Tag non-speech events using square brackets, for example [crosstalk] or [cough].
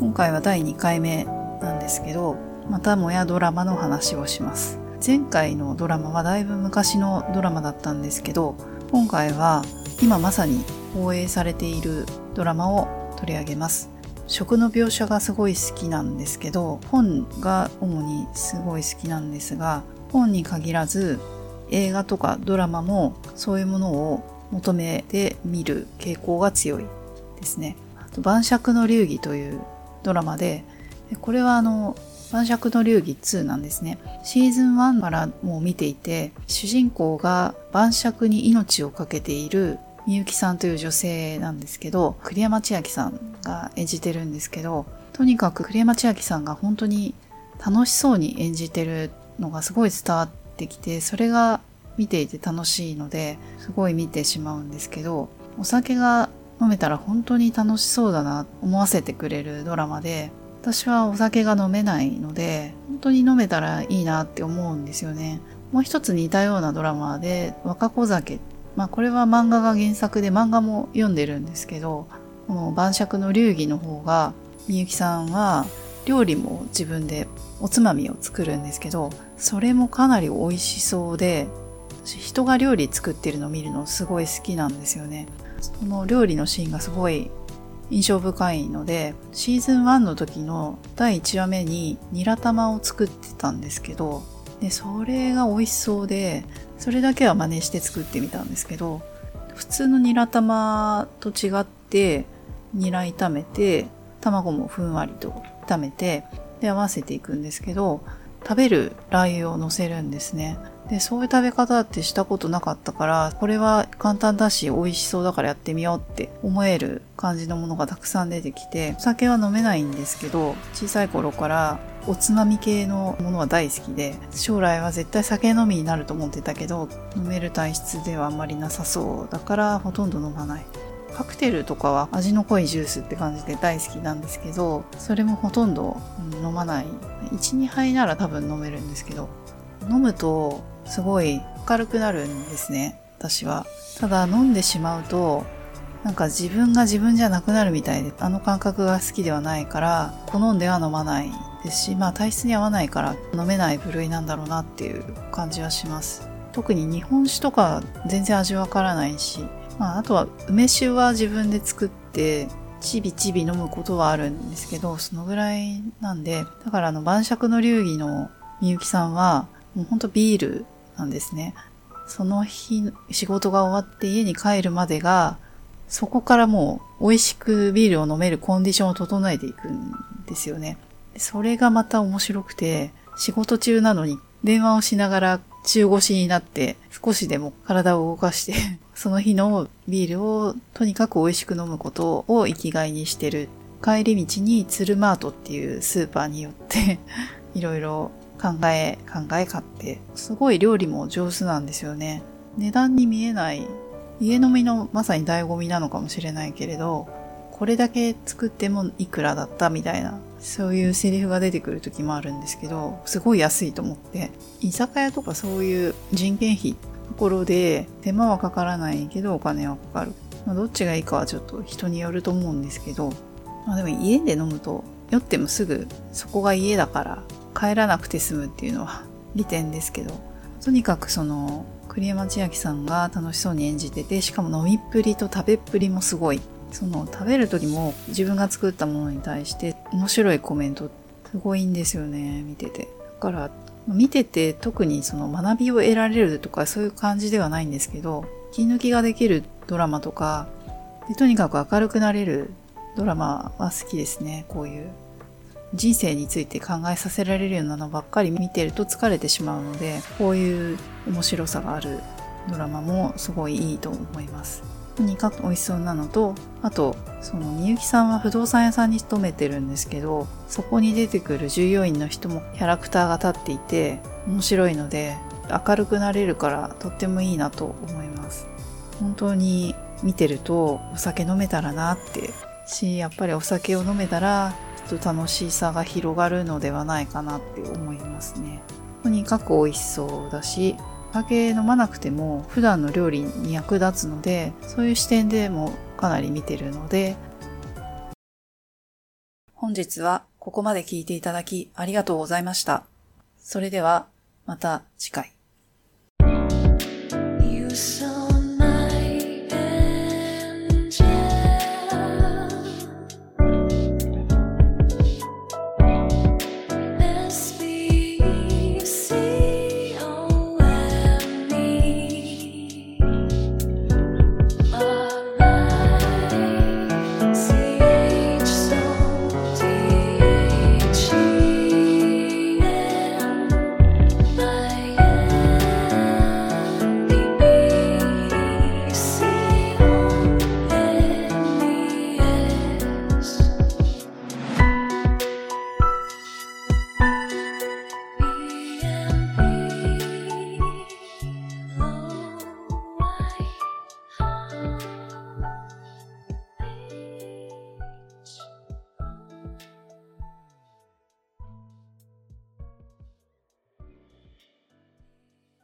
今回は第2回目なんですけど、またもやドラマの話をします。前回のドラマはだいぶ昔のドラマだったんですけど、今回は今まさに放映されているドラマを取り上げます。食の描写がすごい好きなんですけど、本が主にすごい好きなんですが、本に限らず映画とかドラマもそういうものを求めて見る傾向が強いですね。あと晩酌の流儀というドラマで、これはあの、晩酌の流儀2なんですね。シーズン1からもう見ていて、主人公が晩酌に命を懸けているみゆきさんという女性なんですけど、栗山千明さんが演じてるんですけど、とにかく栗山千明さんが本当に楽しそうに演じてるのがすごい伝わってきて、それが見ていて楽しいので、すごい見てしまうんですけど、お酒が飲めたら本当に楽しそうだな思わせてくれるドラマで、私はお酒が飲めないので、本当に飲めたらいいなって思うんですよね。もう一つ似たようなドラマで、若子酒。まあこれは漫画が原作で漫画も読んでるんですけど、この晩酌の流儀の方が、みゆきさんは料理も自分でおつまみを作るんですけど、それもかなり美味しそうで、人が料理作ってるのを見るのすごい好きなんですよね。その料理のシーンがすごい印象深いので、シーズン1の時の第1話目にニラ玉を作ってたんですけど、で、それが美味しそうで、それだけは真似して作ってみたんですけど、普通のニラ玉と違って、ニラ炒めて、卵もふんわりと炒めて、で合わせていくんですけど、食べるラー油を乗せるんですね。で、そういう食べ方ってしたことなかったから、これは簡単だし美味しそうだからやってみようって思える感じのものがたくさん出てきて、お酒は飲めないんですけど、小さい頃からおつまみ系のものは大好きで、将来は絶対酒飲みになると思ってたけど、飲める体質ではあんまりなさそうだからほとんど飲まない。カクテルとかは味の濃いジュースって感じで大好きなんですけど、それもほとんど飲まない。1、2杯なら多分飲めるんですけど、飲むとすごい明るくなるんですね、私は。ただ飲んでしまうと、なんか自分が自分じゃなくなるみたいで、あの感覚が好きではないから、好んでは飲まないですし、まあ体質に合わないから飲めない部類なんだろうなっていう感じはします。特に日本酒とか全然味わからないし、まああとは梅酒は自分で作って、ちびちび飲むことはあるんですけど、そのぐらいなんで、だからあの晩酌の流儀のみゆきさんは、もうほんとビールなんですね。その日、仕事が終わって家に帰るまでが、そこからもう美味しくビールを飲めるコンディションを整えていくんですよね。それがまた面白くて、仕事中なのに電話をしながら中腰になって少しでも体を動かして [laughs] その日のビールをとにかく美味しく飲むことを生きがいにしてる。帰り道にツルマートっていうスーパーによって [laughs] いろいろ考え、考え買って、すごい料理も上手なんですよね。値段に見えない家飲みのまさに醍醐味なのかもしれないけれど、これだけ作ってもいくらだったみたいな、そういうセリフが出てくる時もあるんですけど、すごい安いと思って、居酒屋とかそういう人件費ところで手間はかからないけどお金はかかる。まあ、どっちがいいかはちょっと人によると思うんですけど、まあでも家で飲むと酔ってもすぐそこが家だから帰らなくて済むっていうのは利点ですけど、とにかくその、栗山千明さんが楽しそうに演じてて、しかも飲みっぷりと食べっぷりもすごい。その食べる時も自分が作ったものに対して面白いコメントすごいんですよね、見てて。だから、見てて特にその学びを得られるとかそういう感じではないんですけど、気抜きができるドラマとか、でとにかく明るくなれるドラマは好きですね、こういう。人生について考えさせられるようなのばっかり見てると疲れてしまうので、こういう面白さがあるドラマもすごいいいと思います。とにかく美味しそうなのと、あと、そのみゆきさんは不動産屋さんに勤めてるんですけど、そこに出てくる従業員の人もキャラクターが立っていて、面白いので、明るくなれるからとってもいいなと思います。本当に見てるとお酒飲めたらなってし、やっぱりお酒を飲めたらと楽しさが広がるのではないかなって思いますね。とにかく美味しそうだし、お酒飲まなくても普段の料理に役立つので、そういう視点でもかなり見てるので、本日はここまで聞いていただきありがとうございました。それではまた次回。